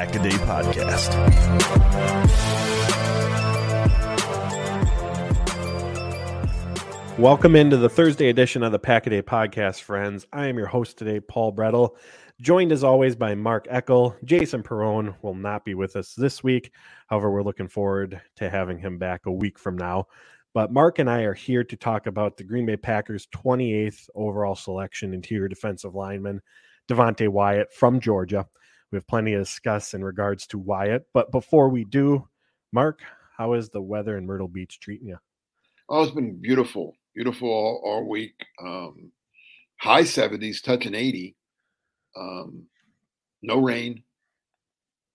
Pack a Day Podcast. Welcome into the Thursday edition of the Pack a Day Podcast, friends. I am your host today, Paul Bretl, joined as always by Mark Eckel. Jason Perrone will not be with us this week. However, we're looking forward to having him back a week from now. But Mark and I are here to talk about the Green Bay Packers' 28th overall selection interior defensive lineman, Devonte Wyatt from Georgia. We have plenty to discuss in regards to Wyatt. But before we do, Mark, how is the weather in Myrtle Beach treating you? Oh, it's been beautiful, beautiful all, all week. Um, high 70s, touching 80. Um, no rain,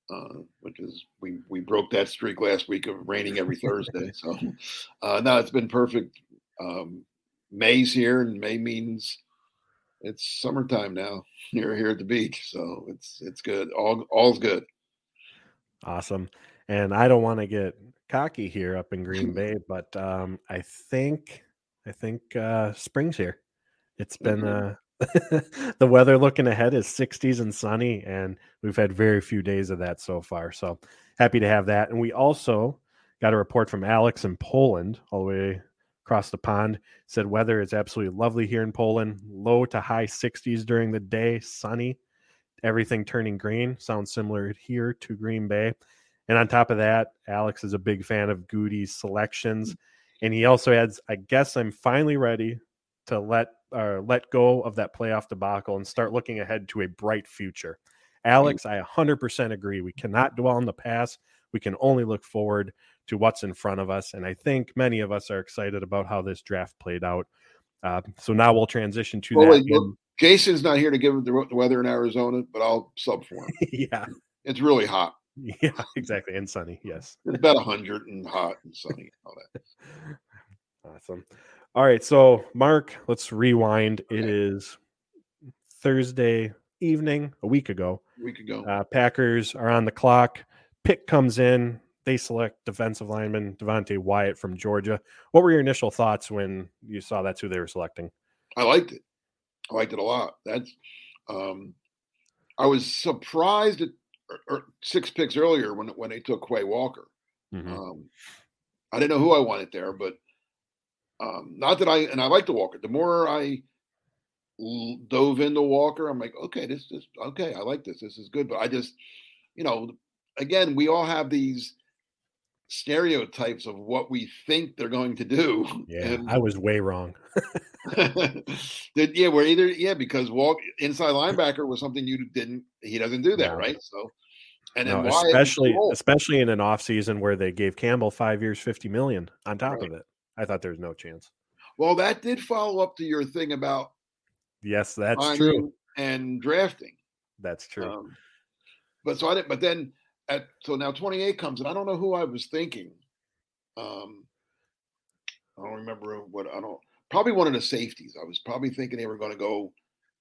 uh, which is we we broke that streak last week of raining every Thursday. So uh, no, it's been perfect. Um, May's here, and May means it's summertime now here here at the beach. So it's it's good. All all's good. Awesome. And I don't want to get cocky here up in Green Bay, but um, I think I think uh, spring's here. It's been mm-hmm. uh, the weather looking ahead is 60s and sunny, and we've had very few days of that so far. So happy to have that. And we also got a report from Alex in Poland, all the way across the pond. Said weather is absolutely lovely here in Poland, low to high 60s during the day, sunny, everything turning green. Sounds similar here to Green Bay. And on top of that, Alex is a big fan of Goody's selections. And he also adds, I guess I'm finally ready to let uh, let go of that playoff debacle and start looking ahead to a bright future. Alex, I 100% agree. We cannot dwell on the past. We can only look forward to what's in front of us. And I think many of us are excited about how this draft played out. Uh, so now we'll transition to well, that. Wait, look, Jason's not here to give the weather in Arizona, but I'll sub for him. yeah. It's really hot. Yeah, exactly. And sunny. Yes. It's about 100 and hot and sunny all that. Awesome. All right, so Mark, let's rewind. Okay. It is Thursday evening, a week ago. A week ago. Uh, Packers are on the clock. Pick comes in. They select defensive lineman Devonte Wyatt from Georgia. What were your initial thoughts when you saw that's who they were selecting? I liked it. I liked it a lot. That's um, I was surprised at or, er, or er, six picks earlier when when they took Quay Walker. Mm-hmm. Um, I didn't know who I wanted there, but um, not that I and I like the Walker. The more I dove into Walker, I'm like, okay, this is okay. I like this. This is good. But I just, you know, again, we all have these stereotypes of what we think they're going to do. Yeah, and, I was way wrong. yeah, we're either yeah because walk inside linebacker was something you didn't. He doesn't do that, no. right? So. And no, especially especially in an off season where they gave Campbell five years, fifty million on top right. of it. I thought there was no chance. Well, that did follow up to your thing about yes, that's true, and drafting. That's true. Um, but so I didn't. But then at so now twenty eight comes, and I don't know who I was thinking. Um, I don't remember what I don't. Probably one of the safeties. I was probably thinking they were going to go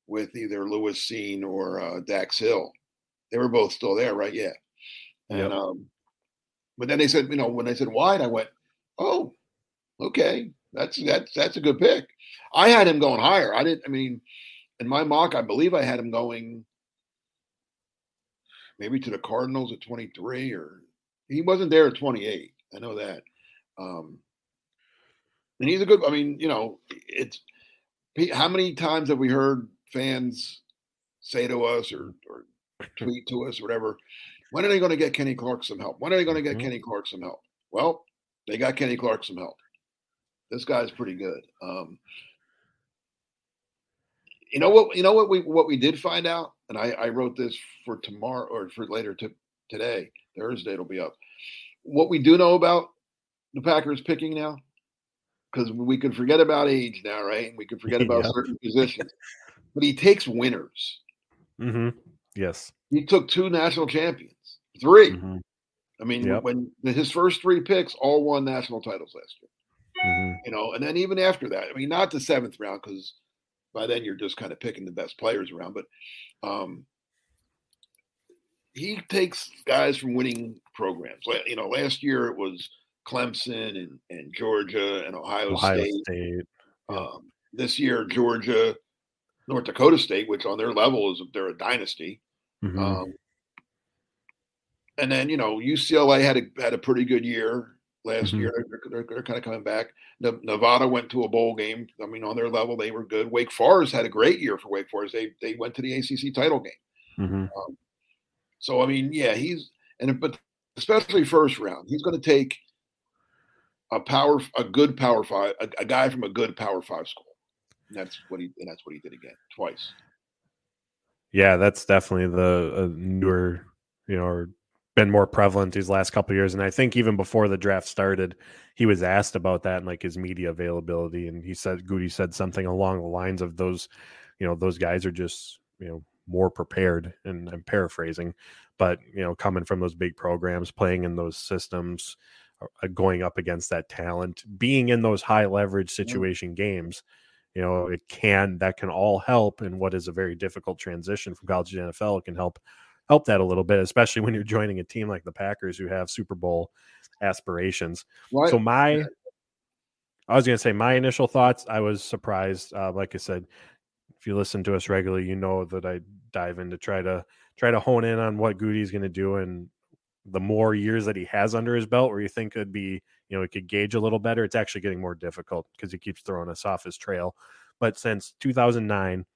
with either Lewis Cine or uh, Dax Hill. They were both still there, right? Yeah. And yep. um, but then they said, you know, when they said Wyatt, I went, oh, okay, That's that's that's a good pick. I had him going higher. I didn't. I mean, in my mock, I believe I had him going maybe to the Cardinals at 23, or he wasn't there at 28. I know that. Um, and he's a good. I mean, you know, it's how many times have we heard fans say to us or, or tweet to us or whatever? When are they going to get Kenny Clark some help? When are they going to get mm-hmm. Kenny Clark some help? Well, they got Kenny Clark some help. This guy's pretty good. Um, you know what? You know what we what we did find out, and I, I wrote this for tomorrow or for later to today. Thursday it'll be up. What we do know about the Packers picking now, because we can forget about age now, right? And we can forget about certain positions. But he takes winners. Mm-hmm. Yes. He took two national champions, 3 mm-hmm. I mean, yep. when his first three picks all won national titles last year. Mm-hmm. You know, and then even after that, I mean, not the seventh round because by then you're just kind of picking the best players around, but um, he takes guys from winning programs. You know, last year it was Clemson and, and Georgia and Ohio, Ohio State. State. Um, this year, Georgia, North Dakota State, which on their level is they're a dynasty. Mm-hmm. Um, and then you know UCLA had a had a pretty good year last mm-hmm. year. They're, they're, they're, kind of coming back. Nevada went to a bowl game. I mean, on their level, they were good. Wake Forest had a great year for Wake Forest. They they went to the ACC title game. Mm-hmm. Um, so I mean, yeah, he's and but especially first round, he's going to take a power, a good power five, a, a guy from a good power five school. And that's what he and that's what he did again twice. Yeah, that's definitely the uh, newer, you know, or been more prevalent these last couple years. And I think even before the draft started, he was asked about that and like his media availability. And he said, Goody said something along the lines of those, you know, those guys are just, you know, more prepared. And I'm paraphrasing, but, you know, coming from those big programs, playing in those systems, uh, going up against that talent, being in those high leverage situation mm-hmm. games, you know, it can, that can all help in what is a very difficult transition from college to NFL. It can help help that a little bit, especially when you're joining a team like the Packers who have Super Bowl aspirations. What? So my, I was going to say my initial thoughts. I was surprised. Uh, like I said, if you listen to us regularly, you know that I dive in to try to try to hone in on what Goody's going to do, and the more years that he has under his belt, where you think it could be, you know, it could gauge a little better. It's actually getting more difficult because he keeps throwing us off his trail. But since 2009,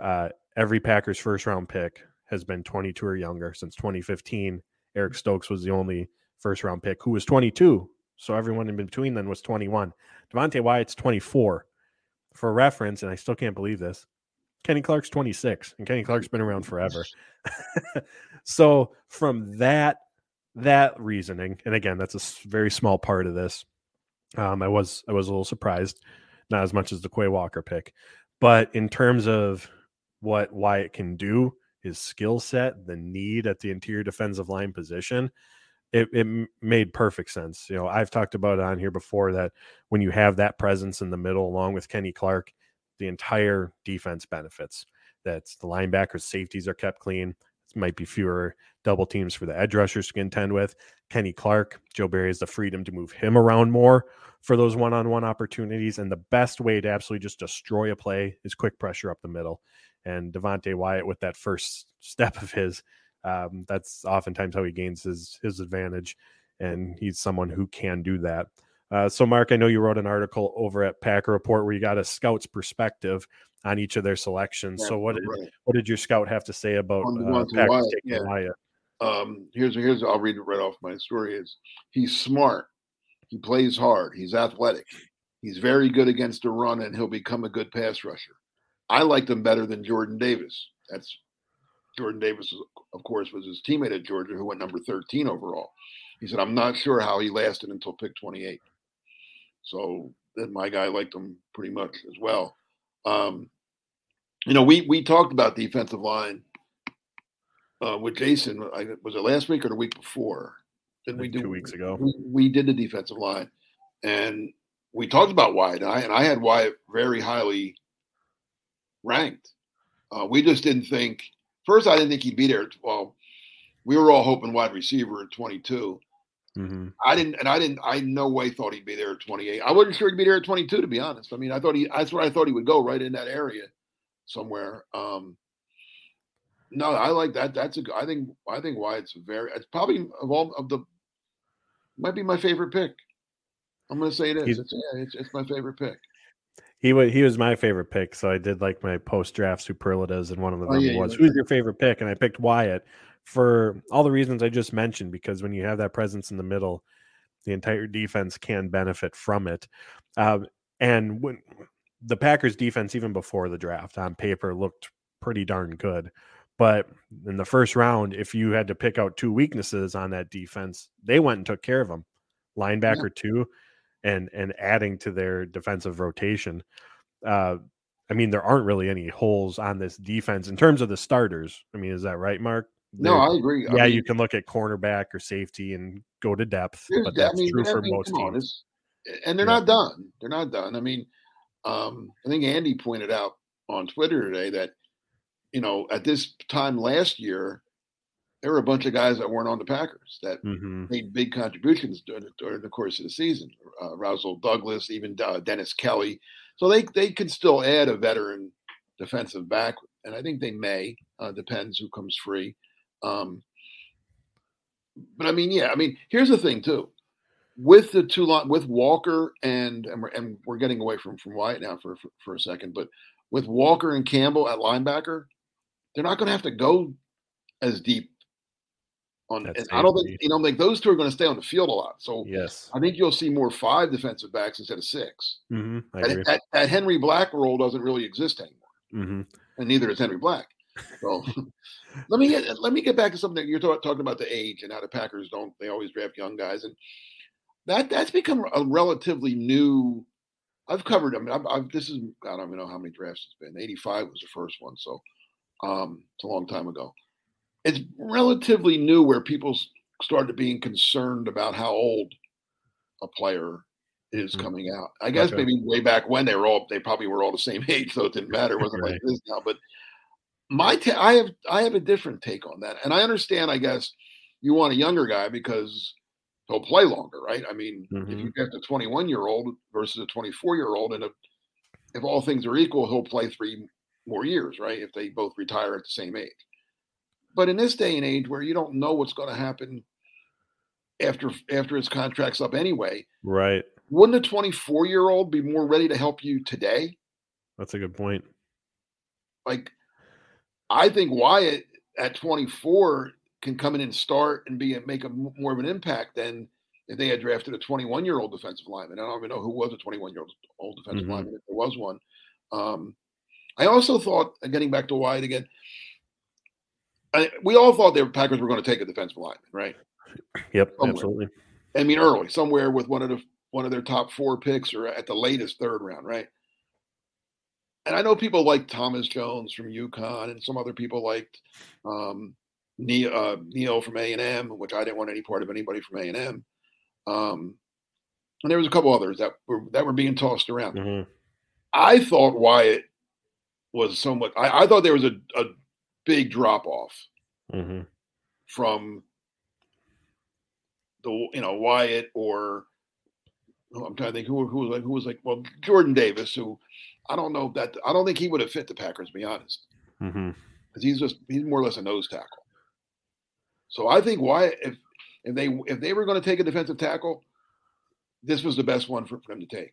uh, every Packers first round pick has been 22 or younger since 2015. Eric mm. Stokes was the only first round pick who was 22. So everyone in between then was 21. Devonte Wyatt's 24. For reference, and I still can't believe this, Kenny Clark's 26, and Kenny Clark's been around forever. so from that that reasoning, and again, that's a very small part of this. Um, I was I was a little surprised, not as much as the Quay Walker pick, but in terms of what Wyatt can do, his skill set, the need at the interior defensive line position, it, it made perfect sense. You know, I've talked about it on here before that when you have that presence in the middle along with Kenny Clark, the entire defense benefits. That's the linebackers, safeties are kept clean. It might be fewer double teams for the edge rushers to contend with. Kenny Clark, Joe Barry has the freedom to move him around more for those one on one opportunities. And the best way to absolutely just destroy a play is quick pressure up the middle and Devonte Wyatt with that first step of his. Um, that's oftentimes how he gains his his advantage, and he's someone who can do that. Uh, so, Mark, I know you wrote an article over at Packer Report where you got a scout's perspective on each of their selections. Yeah, so, what did what did your scout have to say about uh, Packer Wyatt, taking yeah. Wyatt? Um, here's here's I'll read it right off my story. Is he's smart, he plays hard, he's athletic, he's very good against the run, and he'll become a good pass rusher. I liked him better than Jordan Davis. That's Jordan Davis, of course, was his teammate at Georgia who went number 13 overall. He said, I'm not sure how he lasted until pick 28. So then my guy liked him pretty much as well. Um, you know, we we talked about defensive line uh, with Jason. I, was it last week or the week before? Did we do two weeks ago? We, we, did the defensive line, and we talked about Wyatt. And I and I had Wyatt very highly ranked. Uh, we just didn't think. First, I didn't think he'd be there. Well, we were all hoping wide receiver at 22, Mm-hmm. I didn't, and I didn't. I no way thought he'd be there at 28. I wasn't sure he'd be there at 22, to be honest. I mean, I thought he. That's where I thought he would go, right in that area, somewhere. Um, no, I like that. That's a. I think. I think Wyatt's very. It's probably of all of the. Might be my favorite pick. I'm going to say it is. It's, yeah, it's, it's my favorite pick. He was he was my favorite pick, so I did like my post draft superlatives, and one of them oh, yeah, was who's your favorite pick, and I picked Wyatt for all the reasons I just mentioned. Because when you have that presence in the middle, the entire defense can benefit from it. Um, and when the Packers defense, even before the draft, on paper looked pretty darn good. But in the first round, if you had to pick out two weaknesses on that defense, they went and took care of them. Linebacker yeah. two, and and adding to their defensive rotation. Uh, I mean, there aren't really any holes on this defense in terms of the starters. I mean, is that right, Mark? no, I agree. Yeah, I mean, you can look at cornerback or safety and go to depth, but that's I mean, true for most teams. and they're yeah. not done. They're not done. I mean, um, I think Andy pointed out on Twitter today that you know at this time last year there were a bunch of guys that weren't on the Packers that mm-hmm. made big contributions during, during, the course of the season. Uh, Rasul Douglas, even uh, Dennis Kelly. So they they can still add a veteran defensive back, and I think they may. Uh, depends who comes free. Um, but I mean, yeah, I mean, here's the thing too. With the two line, with Walker and and we're, and we're getting away from from Wyatt now for, for for a second, but with Walker and Campbell at linebacker, they're not going to have to go as deep on, and I don't think you know, like those two are going to stay on the field a lot. So yes, I think you'll see more five defensive backs instead of 6 mm-hmm, that, that, that, Henry Black role doesn't really exist anymore, mm-hmm. and neither is Henry Black. So let me get let me get back to something you're talk, talking about the age and how the Packers don't they always draft young guys and that that's become a relatively new. I've covered. I mean, I've, I've, this is I don't even know how many drafts it's been. Eighty five was the first one, so um, it's a long time ago it's relatively new where people started being concerned about how old a player is mm-hmm. coming out. I guess okay. maybe way back when they were all they probably were all the same age, so it didn't matter. It wasn't right. like this now. But my ta- I have I have a different take on that, and I understand. I guess you want a younger guy because he'll play longer, right? I mean, mm-hmm. if you get a 21 year old versus a 24 year old, and if, if all things are equal, he'll play three more years, right? If they both retire at the same age. But in this day and age where you don't know what's going to happen after after his contract's up anyway, right? Wouldn't a 24 year old be more ready to help you today? That's a good point. Like, I think Wyatt at 24 can come in and start and be make a more of an impact than if they had drafted a 21 year old defensive lineman. I don't even know who was a 21 year old defensive mm-hmm. lineman if there was one. Um, I also thought, getting back to Wyatt again, I, we all thought the Packers were going to take a defensive lineman, right? Yep, somewhere. absolutely. I mean, early, somewhere with one of the one of their top four picks, or at the latest third round, right? And I know people like Thomas Jones from UConn, and some other people liked um, Leal, uh, Leal from A and M, which I didn't want any part of anybody from A and M. Um, and there was a couple others that were that were being tossed around. Mm-hmm. I thought Wyatt was somewhat. I, I thought there was a, a big drop off mm-hmm. from the you know Wyatt or oh, I'm trying to think who who was like who was like well Jordan Davis who I don't know that I don't think he would have fit the Packers to be honest because mm-hmm. he's just he's more or less a nose tackle. So I think Wyatt if if they if they were going to take a defensive tackle, this was the best one for, for them to take.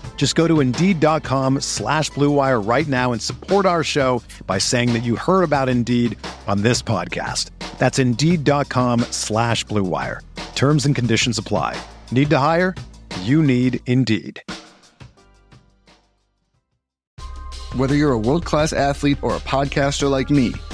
Just go to Indeed.com slash BlueWire right now and support our show by saying that you heard about Indeed on this podcast. That's Indeed.com slash BlueWire. Terms and conditions apply. Need to hire? You need Indeed. Whether you're a world class athlete or a podcaster like me,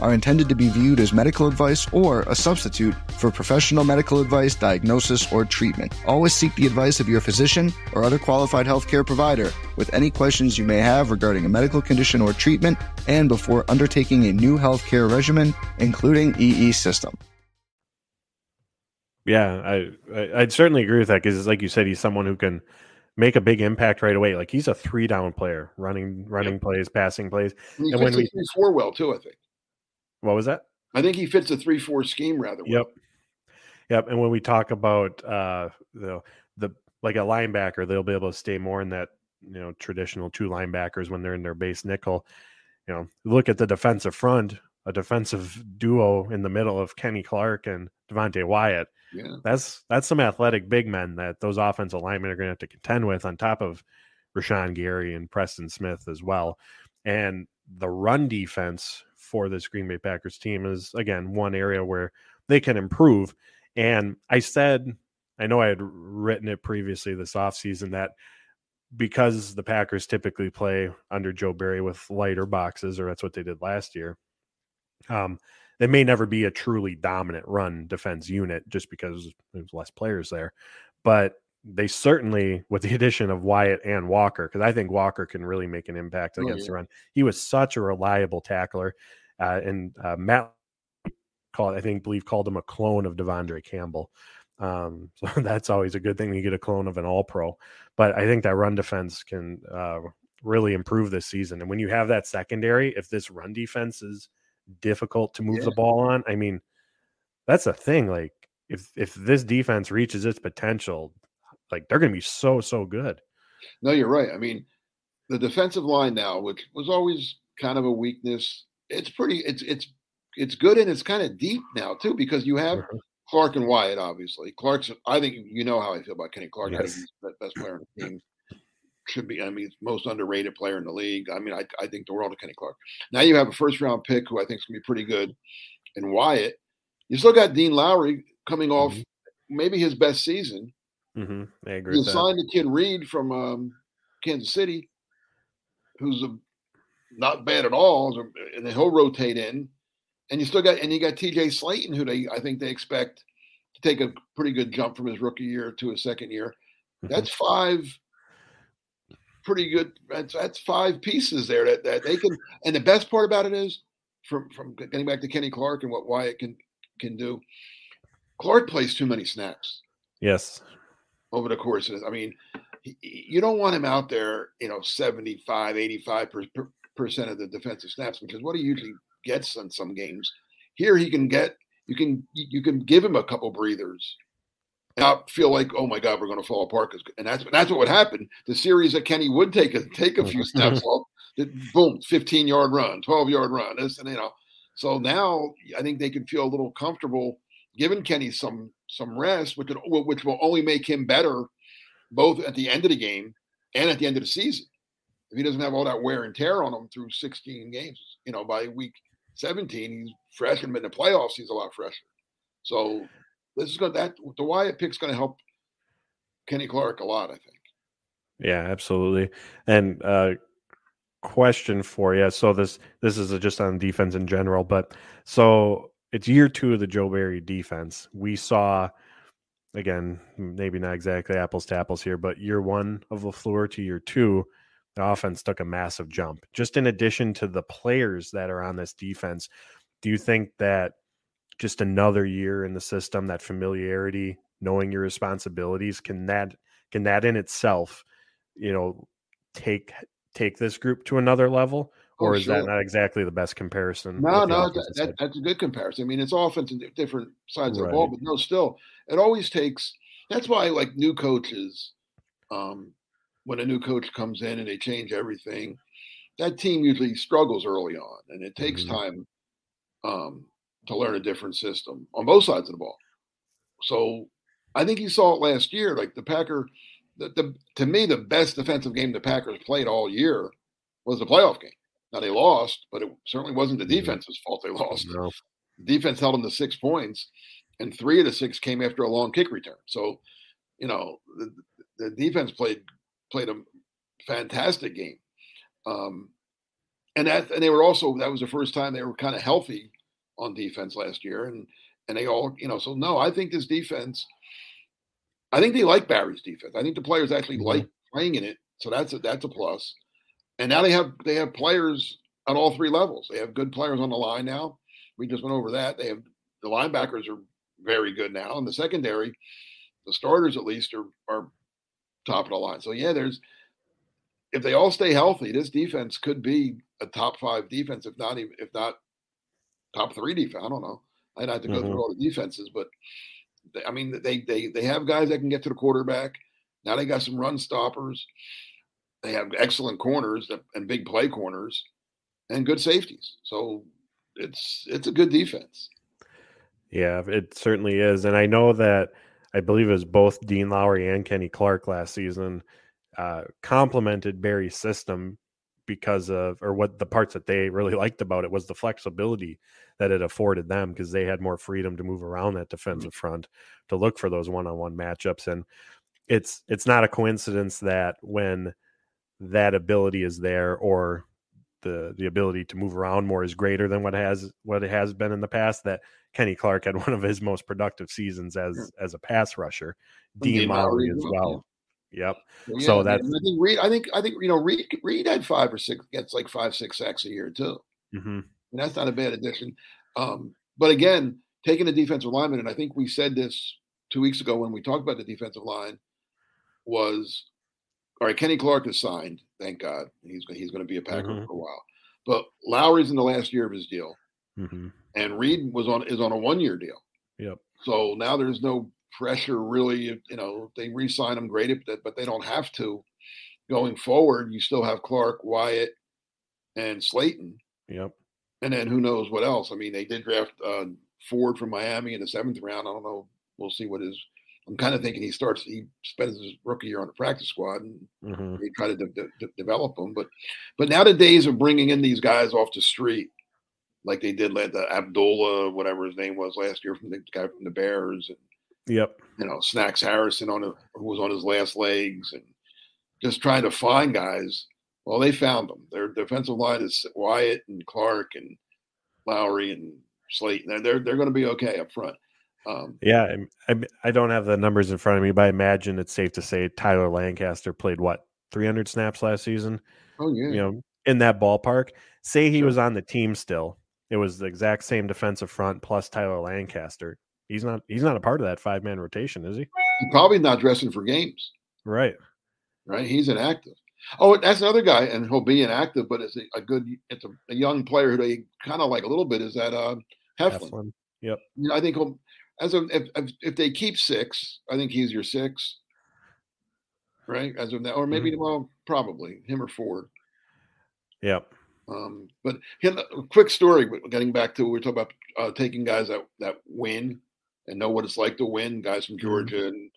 are intended to be viewed as medical advice or a substitute for professional medical advice, diagnosis, or treatment. Always seek the advice of your physician or other qualified healthcare provider with any questions you may have regarding a medical condition or treatment and before undertaking a new healthcare regimen, including EE system. Yeah, I, I would certainly agree with that because, like you said, he's someone who can make a big impact right away. Like he's a three down player, running running yep. plays, passing plays, and, and when we four well too, I think. What was that? I think he fits a three-four scheme rather well. Yep. Yep. And when we talk about uh the the like a linebacker, they'll be able to stay more in that you know traditional two linebackers when they're in their base nickel. You know, look at the defensive front, a defensive duo in the middle of Kenny Clark and Devonte Wyatt. Yeah. That's that's some athletic big men that those offensive linemen are going to have to contend with on top of Rashan Gary and Preston Smith as well. And the run defense for this Green Bay Packers team is again one area where they can improve. And I said, I know I had written it previously this offseason that because the Packers typically play under Joe Barry with lighter boxes, or that's what they did last year. Um, they may never be a truly dominant run defense unit just because there's less players there. But they certainly, with the addition of Wyatt and Walker, because I think Walker can really make an impact oh, against oh, yeah. the run. He was such a reliable tackler. Uh, and uh, Matt called, I think, believe called him a clone of De'Vondre Campbell. Um, so that's always a good thing. You get a clone of an All Pro, but I think that run defense can uh, really improve this season. And when you have that secondary, if this run defense is difficult to move yeah. the ball on, I mean, that's a thing. Like if if this defense reaches its potential, like they're going to be so so good. No, you're right. I mean, the defensive line now, which was always kind of a weakness it's pretty it's it's it's good and it's kind of deep now too because you have mm-hmm. Clark and Wyatt obviously. Clark's I think you know how I feel about Kenny Clark. Yes. I think he's the best player on the team. Should be I mean most underrated player in the league. I mean I I think the world of Kenny Clark. Now you have a first round pick who I think is gonna be pretty good and Wyatt. You still got Dean Lowry coming off mm-hmm. maybe his best season. Mm-hmm. I agree. You signed a kid Reed from um, Kansas City, who's a not bad at all, and he'll rotate in. And you still got and you got T.J. Slaton, who they I think they expect to take a pretty good jump from his rookie year to his second year. Mm-hmm. That's five pretty good. That's that's five pieces there that, that they can. And the best part about it is, from from getting back to Kenny Clark and what Wyatt can can do. Clark plays too many snaps. Yes. Over the course of, I mean, you don't want him out there, you know, 75, 85 per, per, percent of the defensive snaps because what he usually gets in some games. Here he can get you can you can give him a couple breathers and not feel like oh my god we're going to fall apart and that's that's what would happen. The series that Kenny would take a take a few steps off, boom, fifteen yard run, twelve yard run, this and you know. So now I think they can feel a little comfortable giving Kenny some some rest, which will, which will only make him better both at the end of the game and at the end of the season if he doesn't have all that wear and tear on him through 16 games, you know, by week 17, he's fresh and in the playoffs, he's a lot fresher. So this is going that the Wyatt pick's going to help Kenny Clark a lot, I think. Yeah, absolutely. And uh question for you. So this this is just on defense in general, but so it's year two of the Joe Barry defense. We saw again, maybe not exactly apples to apples here, but year one of LaFleur to year two the offense took a massive jump. Just in addition to the players that are on this defense, do you think that just another year in the system, that familiarity, knowing your responsibilities, can that can that in itself, you know, take take this group to another level? Oh, or is sure. that not exactly the best comparison? No, no, that, that, that's a good comparison. I mean, it's offense and different sides right. of the ball, but no, still, it always takes. That's why, like new coaches, um, when a new coach comes in and they change everything, that team usually struggles early on, and it takes mm-hmm. time um, to learn a different system on both sides of the ball. So I think you saw it last year. Like the Packer, the, the to me, the best defensive game the Packers played all year was the playoff game. Now they lost, but it certainly wasn't the mm-hmm. defense's fault they lost. No. The defense held them to six points, and three of the six came after a long kick return. So, you know, the, the defense played played a fantastic game. Um, and that and they were also that was the first time they were kind of healthy on defense last year, and and they all you know. So no, I think this defense. I think they like Barry's defense. I think the players actually mm-hmm. like playing in it, so that's a that's a plus. And now they have they have players on all three levels. They have good players on the line now. We just went over that. They have the linebackers are very good now, and the secondary, the starters at least are are top of the line. So yeah, there's if they all stay healthy, this defense could be a top five defense, if not even if not top three defense. I don't know. I'd have to go mm-hmm. through all the defenses, but they, I mean they they they have guys that can get to the quarterback. Now they got some run stoppers. They have excellent corners and big play corners and good safeties. So it's it's a good defense. Yeah, it certainly is. And I know that I believe it was both Dean Lowry and Kenny Clark last season uh, complimented Barry's system because of, or what the parts that they really liked about it was the flexibility that it afforded them because they had more freedom to move around that mm-hmm. defensive front to look for those one-on-one matchups. And it's it's not a coincidence that when that ability is there or the the ability to move around more is greater than what has what it has been in the past that Kenny Clark had one of his most productive seasons as as a pass rusher. Dean Lowry as well. Yep. Yeah, so that's I think Reed. I think I think you know Reed. Reed had five or six gets like five six sacks a year too. Mm-hmm. And that's not a bad addition. Um, but again, taking a defensive lineman, and I think we said this two weeks ago when we talked about the defensive line, was all right. Kenny Clark is signed. Thank God. He's he's going to be a Packer mm-hmm. for a while. But Lowry's in the last year of his deal, mm-hmm. and Reed was on is on a one year deal. Yep. So now there's no pressure really. You know, they re-sign them great, but they don't have to. Going forward, you still have Clark, Wyatt, and Slaton. Yep. And then who knows what else? I mean, they did draft uh, Ford from Miami in the seventh round. I don't know. We'll see what his. I'm kind of thinking he starts. He spends his rookie year on the practice squad, and mm-hmm. they try to de- de- develop him. But, but now the days of bringing in these guys off the street, like they did, like the Abdullah, whatever his name was last year, from the guy from the Bears, and Yep. You know, Snacks Harrison on a, who was on his last legs and just trying to find guys. Well, they found them. Their defensive line is Wyatt and Clark and Lowry and Slaton. They're they're, they're going to be okay up front. Um, yeah, I, I don't have the numbers in front of me, but I imagine it's safe to say Tyler Lancaster played what 300 snaps last season. Oh yeah, you know, in that ballpark. Say he sure. was on the team still. It was the exact same defensive front plus Tyler Lancaster. He's not he's not a part of that five man rotation, is he? He's probably not dressing for games. Right. Right. He's inactive. Oh, that's another guy, and he'll be inactive, but it's a, good it's a, a, young player who they kind of like a little bit is that uh Heflin. Heflin. Yep. You know, I think he'll as a if, if they keep six, I think he's your six. Right, as of now, or maybe mm-hmm. well, probably him or Ford. Yep. Um, but quick story. Getting back to we are talking about uh, taking guys that that win and know what it's like to win. Guys from mm-hmm. Georgia and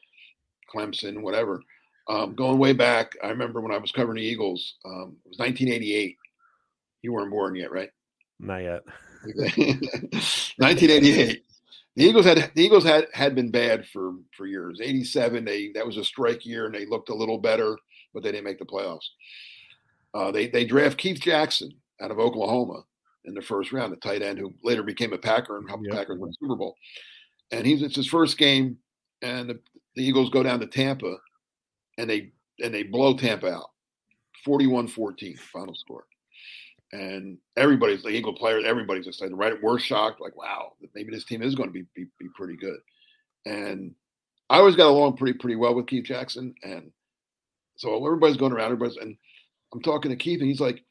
Clemson, whatever. Um, going way back, I remember when I was covering the Eagles. Um, it was 1988. You weren't born yet, right? Not yet. 1988. The Eagles had the Eagles had had been bad for for years. 87, they that was a strike year, and they looked a little better, but they didn't make the playoffs. Uh, they they draft Keith Jackson out of Oklahoma in the first round, the tight end who later became a Packer and helped yep. the Packers win the Super Bowl and he's it's his first game, and the, the Eagles go down to Tampa, and they and they blow Tampa out, 41-14 final score. And everybody's the Eagle players, everybody's excited. Right? We're shocked, like, wow, maybe this team is going to be, be be pretty good. And I always got along pretty pretty well with Keith Jackson, and so everybody's going around, everybody's and I'm talking to Keith, and he's like,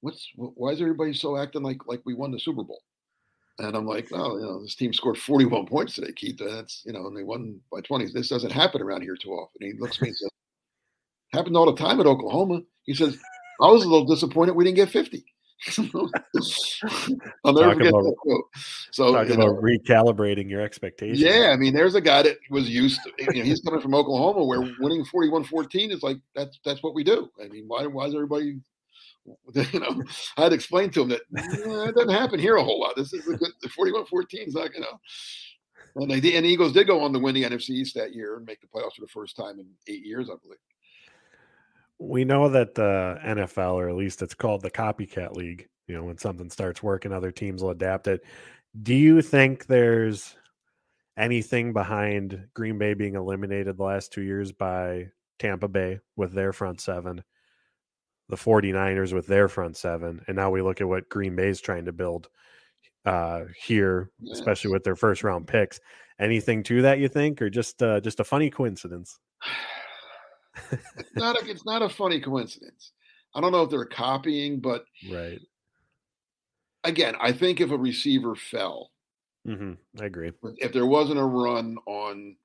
"What's why is everybody so acting like like we won the Super Bowl?" And I'm like, "Oh, you know, this team scored 41 points today, Keith. That's you know, and they won by 20. This doesn't happen around here too often." And he looks at me and says, "Happened all the time at Oklahoma." He says, "I was a little disappointed we didn't get 50." I'll never Talk forget about- that quote. So Talk you know, about recalibrating your expectations. yeah, I mean, there's a guy that was used to, you know, he's coming from Oklahoma where winning 41-14 is like that's that's what we do. I mean, why why is everybody you know, I had to explain to him that "Eh, it doesn't happen here a whole lot. This is a good the 41-14 is not, you know. And they and the Eagles did go on to win the NFC East that year and make the playoffs for the first time in eight years, I believe. We know that the NFL, or at least it's called the copycat league, you know, when something starts working, other teams will adapt it. Do you think there's anything behind Green Bay being eliminated the last two years by Tampa Bay with their front seven, the 49ers with their front seven, and now we look at what Green Bay's trying to build uh here, especially with their first round picks. Anything to that you think, or just uh, just a funny coincidence? It's not a, it's not a funny coincidence. I don't know if they're copying, but Right. again, I think if a receiver fell, hmm I agree. if there wasn't a run on,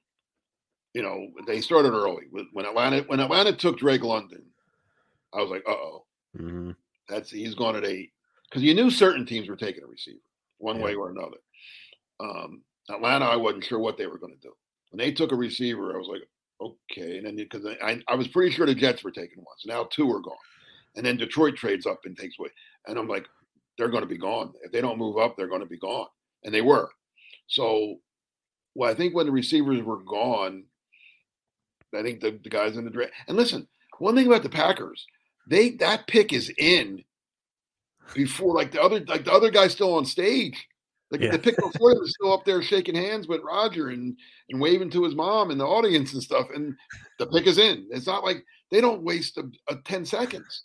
you know, they started early when Atlanta when Atlanta took Drake London. I was like, uh oh, hmm that's he's gone at eight because you knew certain teams were taking a receiver one Yeah. way or another. Um, Atlanta, I wasn't sure what they were going to do when they took a receiver. I was like, okay, and then because I, I was pretty sure the Jets were taking so now two are gone, and then Detroit trades up and takes away, and I'm like, they're going to be gone if they don't move up, they're going to be gone, and they were. So, well, I think when the receivers were gone, I think the, the guys in the draft. And listen, one thing about the Packers, they that pick is in before like the other like the other guy's still on stage. Like Yeah. the pick before him is still up there shaking hands with Roger and and waving to his mom and the audience and stuff. And the pick is in. It's not like they don't waste a, a 10 seconds.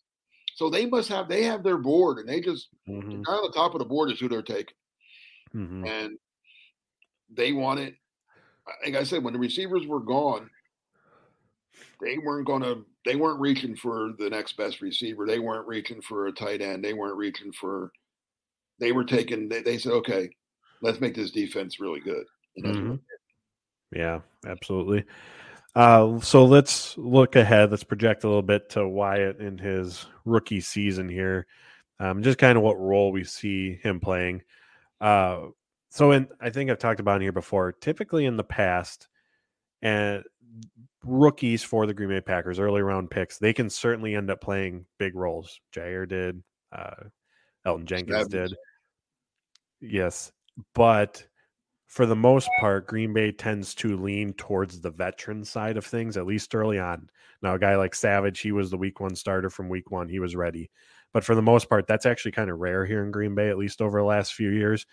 So they must have they have their board and they just hmm the guy on the top of the board is who they're taking. hmm And they want it. Like I said, when the receivers were gone, they weren't going to. They weren't reaching for the next best receiver. They weren't reaching for a tight end. They weren't reaching for. They were taking. They, they said, "Okay, let's make this defense really good." And Mhm. Yeah, absolutely. Uh, so let's look ahead. Let's project a little bit to Wyatt in his rookie season here. Um, just kind of what role we see him playing. Uh, so, in I think I've talked about it here before. Typically, in the past, and rookies for the Green Bay Packers, early round picks, they can certainly end up playing big roles. Jaire did. Uh, Elgton Jenkins did. Yes, but for the most part, Green Bay tends to lean towards the veteran side of things, at least early on. Now, a guy like Savage, he was the week one starter from week one. He was ready. But for the most part, that's actually kind of rare here in Green Bay, at least over the last few years.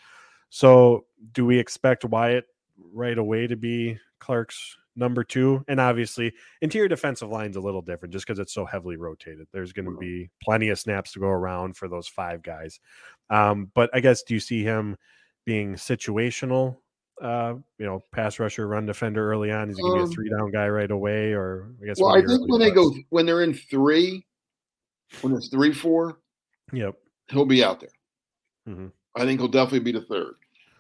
So, do we expect Wyatt right away to be Clark's number two? And obviously, interior defensive line's a little different just because it's so heavily rotated. There's going to Mhm. be plenty of snaps to go around for those five guys. Um, but I guess, do you see him being situational? Uh, you know, pass rusher, run defender early on. Is he going to be Um, a three down guy right away? Or I guess, Well, I think when they go when they're in three, when it's three four, yep. he'll be out there. Mhm. I think he'll definitely be the third.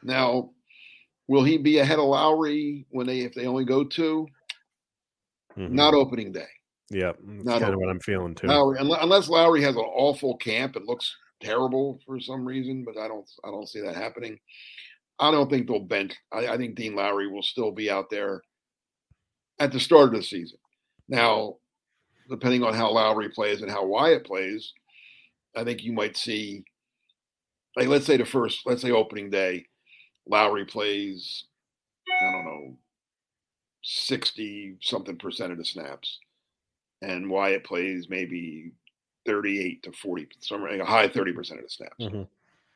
Now, will he be ahead of Lowry when they if they only go 2 Mhm. Not opening day. Yep. That's not kind of what I'm feeling too. Lowry, unless Lowry has an awful camp it looks terrible for some reason, but I don't I don't see that happening. I don't think they'll bench. I, I think Dean Lowry will still be out there at the start of the season. Now, depending on how Lowry plays and how Wyatt plays, I think you might see, like, let's say the first, let's say opening day, Lowry plays, I don't know, 60 something percent of the snaps, and Wyatt plays maybe 38 to 40, somewhere a high 30 percent of the snaps. Mhm.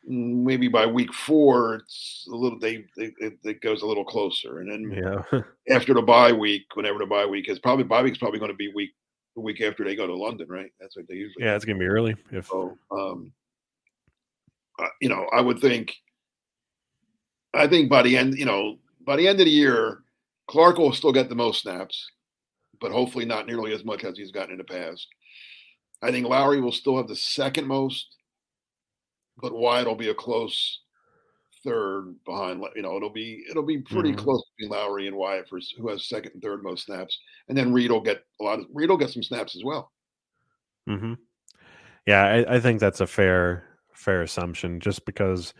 Mm, Maybe by week four, it's a little, they, they it, it goes a little closer. And then Yeah. after the bye week, whenever the bye week is, probably bye week's probably going to be week the week after they go to London, right? That's what they usually. Yeah, it's gonna be early. If so, um, uh, you know, I would think. I think by the end, you know, by the end of the year, Clark will still get the most snaps, but hopefully not nearly as much as he's gotten in the past. I think Lowry will still have the second most, but Wyatt will be a close third behind. You know, it'll be it'll be pretty mm-hmm. close between Lowry and Wyatt for who has second and third most snaps, and then Reed will get a lot of Reed will get some snaps as well. Hmm. Yeah, I, I think that's a fair fair assumption. Just because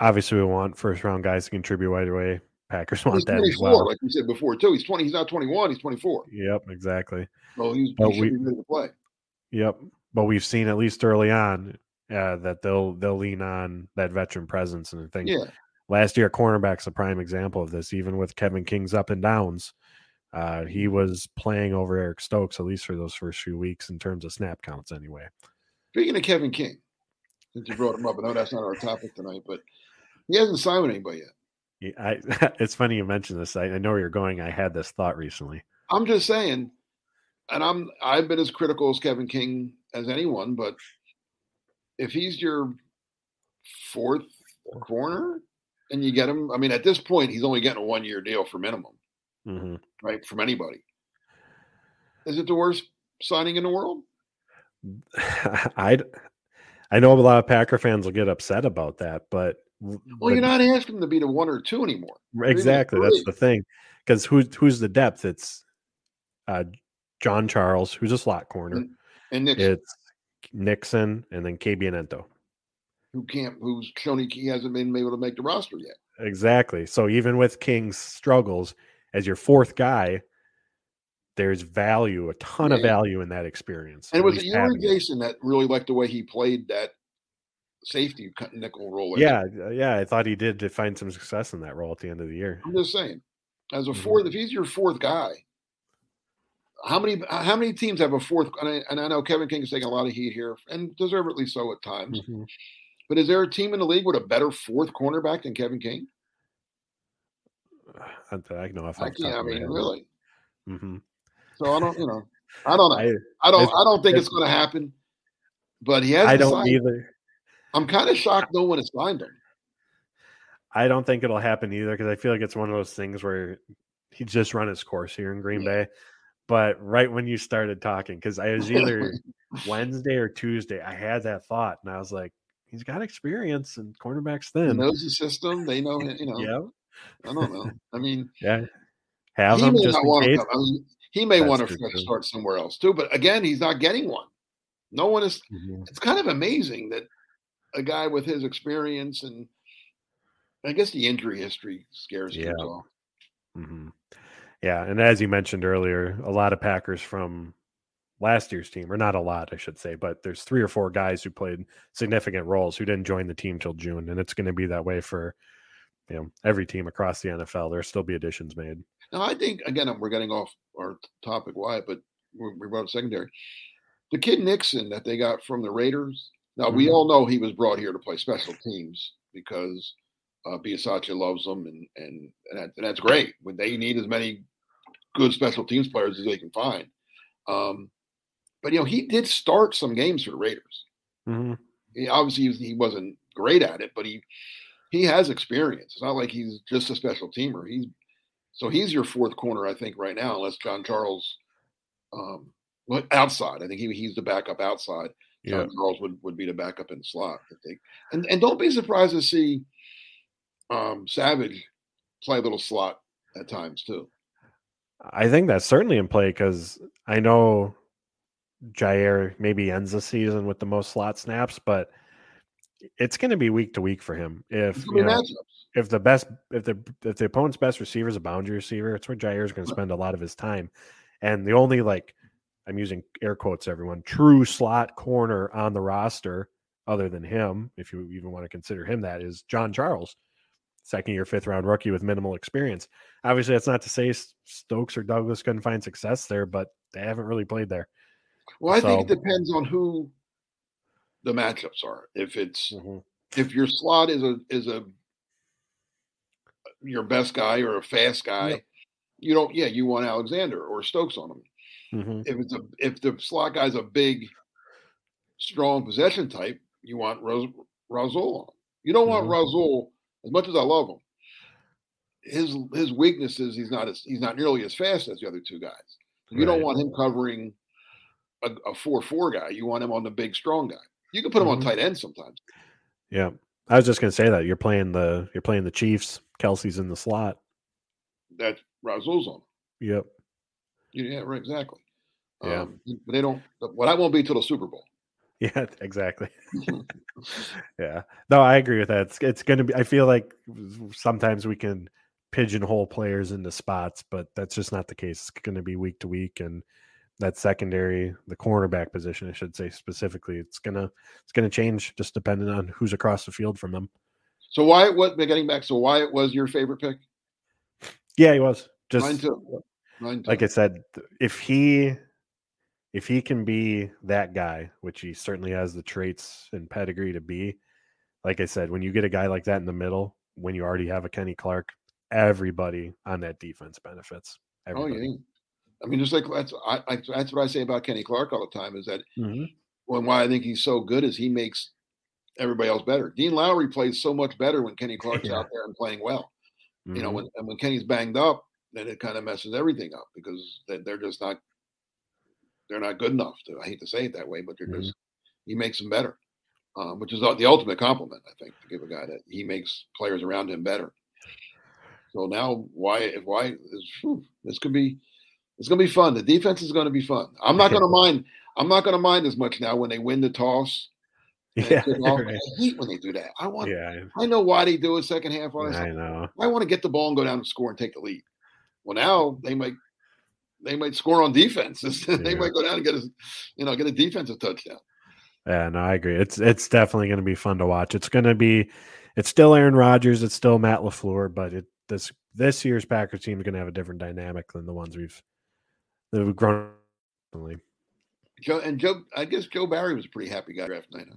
obviously we want first round guys to contribute right away. Packers want that as well. Like we said before, too. He's twenty. He's not twenty one. He's twenty four. Yep, exactly. Well, he's he we, ready to play. Yep, but we've seen at least early on uh, that they'll they'll lean on that veteran presence, and I think yeah. last year cornerback's a prime example of this. Even with Kevin King's up and downs, uh, he mm-hmm. was playing over Eric Stokes at least for those first few weeks in terms of snap counts, anyway. Speaking of Kevin King, since you brought him up, I know that's not our topic tonight, but he hasn't signed with anybody yet. Yeah, I, it's funny you mentioned this. I, I know where you're going. I had this thought recently. I'm just saying, and I'm I've been as critical as Kevin King as anyone, but if he's your fourth corner and you get him, I mean, at this point, he's only getting a one year deal for minimum, mm-hmm. right? From anybody. Is it the worst signing in the world? I I know a lot of Packer fans will get upset about that, but well, but, you're not asking to be the one or two anymore. Exactly, that's the thing. Because who's who's the depth? It's uh, John Charles, who's a slot corner, and, and Nixon. it's Nixon, and then Kabion Ento. Who can't? Who's shown he hasn't been able to make the roster yet. Exactly. So even with King's struggles as your fourth guy, there's value, a ton yeah. of value in that experience. And was it you or Jason that really liked the way he played that safety cut nickel role? Yeah, uh, yeah, I thought he did to find some success in that role at the end of the year. I'm just saying, as a 4th mm-hmm. if he's your fourth guy, how many how many teams have a fourth? And I, and I know Kevin King is taking a lot of heat here, and deservedly so at times. Mm-hmm. But is there a team in the league with a better fourth cornerback than Kevin King? I, I know if I can't. I mean, really. Mm-hmm. So I don't, you know, I don't know. I, I don't. I don't think it's, it's going to happen. But he has. I don't either. I'm kind of shocked no one has signed him. I don't think it'll happen either because I feel like it's one of those things where he just run his course here in Green yeah. Bay. But right when you started talking, because I was either Wednesday or Tuesday, I had that thought, and I was like, he's got experience and cornerbacks thin. He knows the system. They know, you know. yeah. I don't know. I mean, yeah, have him just in case. I mean, he may That's want to start somewhere else too. But again, he's not getting one. No one is. Mm-hmm. It's kind of amazing that a guy with his experience and I guess the injury history scares yeah. Mm-hmm. Yeah, and as you mentioned earlier, a lot of Packers from last year's team, or not a lot, I should say, but there's three or four guys who played significant roles who didn't join the team till June, and it's going to be that way for you know every team across the NFL. There'll still be additions made. Now, I think again we're getting off our topic, why, but we brought secondary. The kid Nixon that they got from the Raiders. Now mm-hmm. we all know he was brought here to play special teams because uh, Bisaccia loves them, and and and, that, and, that's great. When they need as many good special teams players as they can find. Um, but you know, he did start some games for the Raiders. Mm-hmm. He, obviously, he, was, he wasn't great at it, but he he has experience. It's not like he's just a special teamer. He's so he's your fourth corner, I think, right now, unless John Charles um, outside. I think he, he's the backup outside. John yeah. Charles would, would be the backup in the slot, I think. And and don't be surprised to see um, Savage play a little slot at times too. I think that's certainly in play because I know Jaire maybe ends the season with the most slot snaps, but it's going to be week to week for him. If you know, if the best if the if the opponent's best receiver is a boundary receiver, it's where Jaire is going to spend a lot of his time. And the only like I'm using air quotes, everyone true slot corner on the roster, other than him, if you even want to consider him, that is John Charles second year, fifth round rookie with minimal experience. Obviously, that's not to say Stokes or Douglas couldn't find success there, but they haven't really played there. Well, I so, think it depends on who the matchups are. If it's mm-hmm. if your slot is a is a your best guy or a fast guy, yep. you don't. Yeah, you want Alexander or Stokes on him. Mm-hmm. If it's a if the slot guy's a big, strong possession type, you want Raz, Rasul on. You don't want mm-hmm. As much as I love him. His his weakness is he's not as he's not nearly as fast as the other two guys. You right. don't want him covering a, a four four guy. You want him on the big strong guy. You can put him mm-hmm. on tight end sometimes. Yeah, I was just going to say that you're playing the you're playing the Chiefs. Kelce's in the slot. That Rasul's on. Yep. Yeah, right. Exactly. Yeah. Um, but they don't. Well, that won't be till the Super Bowl. Yeah, exactly. Mm-hmm. yeah. No, I agree with that. It's it's going to be. I feel like sometimes we can pigeonhole players into spots, but that's just not the case. It's going to be week to week, and that secondary, the cornerback position, I should say specifically, it's gonna it's gonna change just depending on who's across the field from them. So Wyatt, what getting back? So Wyatt was your favorite pick? Yeah, he was. Just Mine too. Mine too. like I said, if he if he can be that guy, which he certainly has the traits and pedigree to be, like I said, when you get a guy like that in the middle, when you already have a Kenny Clark, everybody on that defense benefits. Everybody. Oh yeah. I mean, just like that's I, I, that's what I say about Kenny Clark all the time is that mm-hmm. when why I think he's so good is he makes everybody else better. Dean Lowry plays so much better when Kenny Clark's yeah. out there and playing well. Mm-hmm. You know, mm-hmm. when and when Kenny's banged up, then it kind of messes everything up because they're just not they're not good enough to. I hate to say it that way, but they're mm-hmm. just he makes them better, um, which is the ultimate compliment I think to give a guy that he makes players around him better. So now, why if why is this could be it's going to be fun. The defense is going to be fun. I'm not going to mind. I'm not going to mind as much now when they win the toss. Yeah, right. I hate when they do that. I want. Yeah. I know why they do a second half. On I know. I want to get the ball and go down and score and take the lead. Well, now they might they might score on defense. they yeah. might go down and get a you know get a defensive touchdown. Yeah, no, I agree. It's it's definitely going to be fun to watch. It's going to be. It's still Aaron Rodgers. It's still Matt LaFleur, but it this this year's Packers team is going to have a different dynamic than the ones we've that have grown. Joe and Joe, I guess Joe Barry was a pretty happy guy draft night. Huh?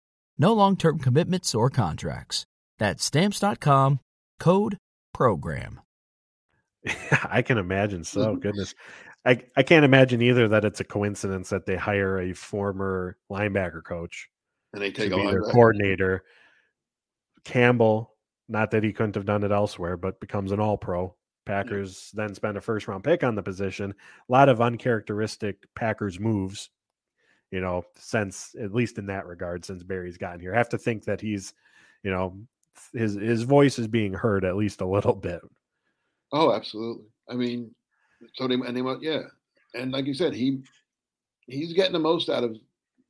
No long term commitments or contracts. That's stamps.com code program. I can imagine so. Mm-hmm. Goodness. I, I can't imagine either that it's a coincidence that they hire a former linebacker coach and they take to be their coordinator. Campbell, not that he couldn't have done it elsewhere, but becomes an all pro. Packers yeah. then spend a first round pick on the position. A lot of uncharacteristic Packers moves you know, since at least in that regard, since Barry's gotten here. I have to think that he's, you know, his his voice is being heard at least a little bit. Oh, absolutely. I mean, so they and they yeah, and like you said, he he's getting the most out of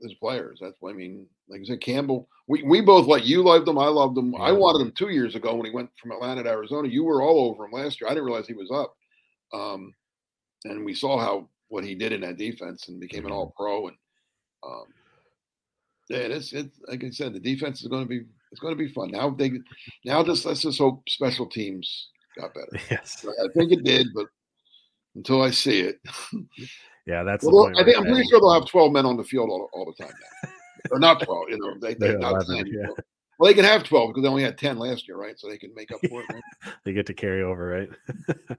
his players. That's what I mean. Like I said, Campbell, we, we both like you loved him. I loved him. Yeah. I wanted him two years ago when he went from Atlanta to Arizona. You were all over him last year. I didn't realize he was up. Um, and we saw how what he did in that defense and became an mm-hmm. all pro. And um, yeah, it's it's like I said, the defense is going to be it's going to be fun. Now they now just let's just hope special teams got better. Yes, I think it did, but until I see it, yeah, that's. Well, I think right I'm pretty sure they'll have 12 men on the field all, all the time now. or not 12, you know, they, they not 10, yeah. Well, they can have twelve because they only had ten last year, right? So they can make up for it. Right? they get to carry over, right? yeah,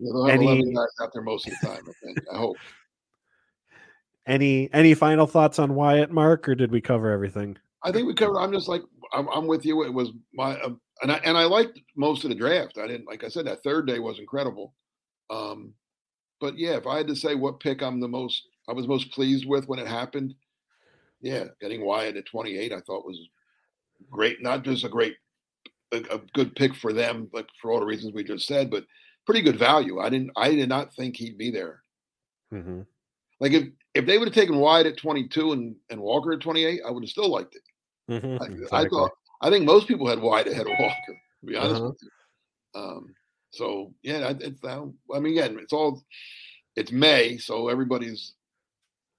they'll have Any, eleven guys out there most of the time. I think. I hope. Any any final thoughts on Wyatt, Mark, or did we cover everything? I think we covered. I'm just like I'm, I'm with you. It was my uh, and I and I liked most of the draft. I didn't like I said that third day was incredible. Um, but yeah, if I had to say what pick I'm the most I was most pleased with when it happened, yeah, getting Wyatt at 28 I thought was great. Not just a great a, a good pick for them, like for all the reasons we just said, but pretty good value. I didn't I did not think he'd be there. Mm-hmm. Like if if they would have taken Wyatt at 22 and, and Walker at 28, I would have still liked it. Mm-hmm, I, exactly. I, thought I think most people had Wyatt ahead of Walker. To be honest uh-huh. with you. Um, so yeah, it's. I mean, again, it's all. It's May, so everybody's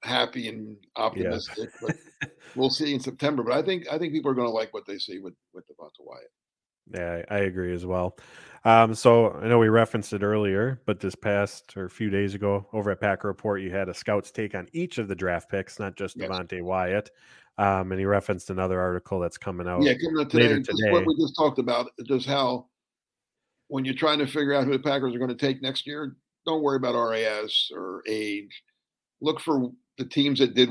happy and optimistic. Yeah. but we'll see in September. But I think I think people are going to like what they see with with Devonte Wyatt. Yeah, I agree as well. Um, so I know we referenced it earlier, but this past or a few days ago over at Packer Report, you had a scout's take on each of the draft picks, not just yes. Devonte Wyatt. Um, and he referenced another article that's coming out. Yeah, coming out today. Later today. What we just talked about, just how when you're trying to figure out who the Packers are going to take next year, don't worry about RAS or age. Look for the teams that did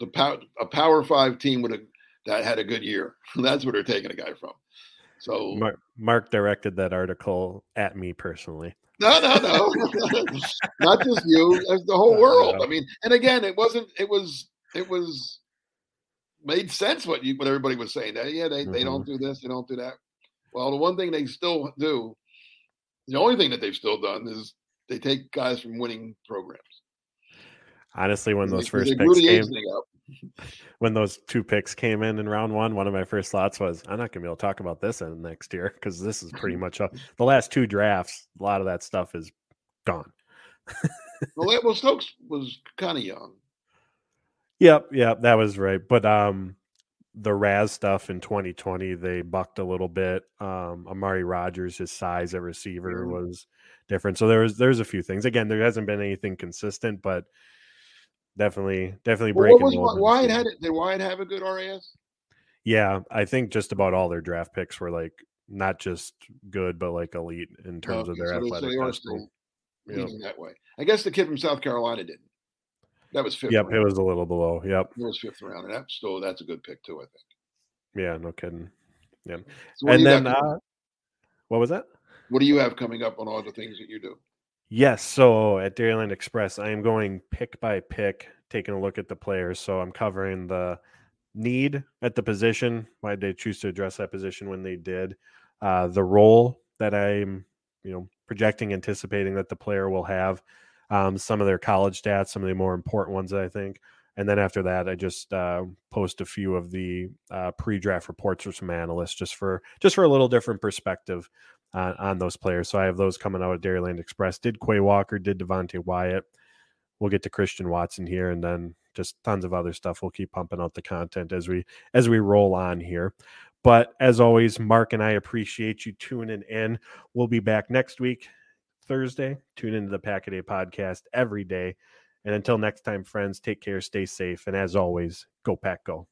the power, a Power Five team would have that had a good year. That's where they're taking a guy from. So Mark, Mark directed that article at me personally. No, no, no, not just you, as the whole world. I mean, and again, it wasn't. It was. It was made sense what you what everybody was saying. That yeah, they, mm-hmm. they don't mm-hmm. do this, they don't do that. Well, the one thing they still do, the only thing that they've still done is they take guys from winning programs. Honestly, when those first picks came, when those two picks came in in round one, one of my first thoughts was, I'm not going to be able to talk about this in next year because this is pretty much a, the last two drafts. A lot of that stuff is gone. well, well, Stokes was kind of young. Yep, yep, that was right. But um, the RAS stuff in 2020, they bucked a little bit. Um, Amari Rogers, his size at receiver mm-hmm. was different. So there was there's a few things. Again, there hasn't been anything consistent, but definitely definitely breaking. Well, what was, Wyatt had it? Did Wyatt have a good RAS? Yeah, I think just about all their draft picks were like not just good, but like elite in terms okay, of their so athletic. They, so they are still that way. I guess the kid from South Carolina didn't. That was fifth. Yep, round. it was a little below. Yep, it was fifth round, and that's still that's a good pick too. I think. Yeah, no kidding. Yeah, so and then uh, what was that? What do you have coming up on all the things that you do? Yes. So at Dairyland Express, I am going pick by pick, taking a look at the players. So I'm covering the need at the position, why they choose to address that position when they did, uh, the role that I'm, you know, projecting, anticipating that the player will have, um, some of their college stats, some of the more important ones, I think. And then after that, I just uh, post a few of the uh, pre-draft reports for some analysts, just for just for a little different perspective uh, on those players. So I have those coming out of Dairyland Express. Did Quay Walker, did Devonte Wyatt. We'll get to Christian Watson here, and then just tons of other stuff. We'll keep pumping out the content as we as we roll on here. But as always, Mark and I appreciate you tuning in. We'll be back next week, Thursday. Tune into the Pack a Day podcast every day. And until next time, friends, take care, stay safe, and as always, go pack go.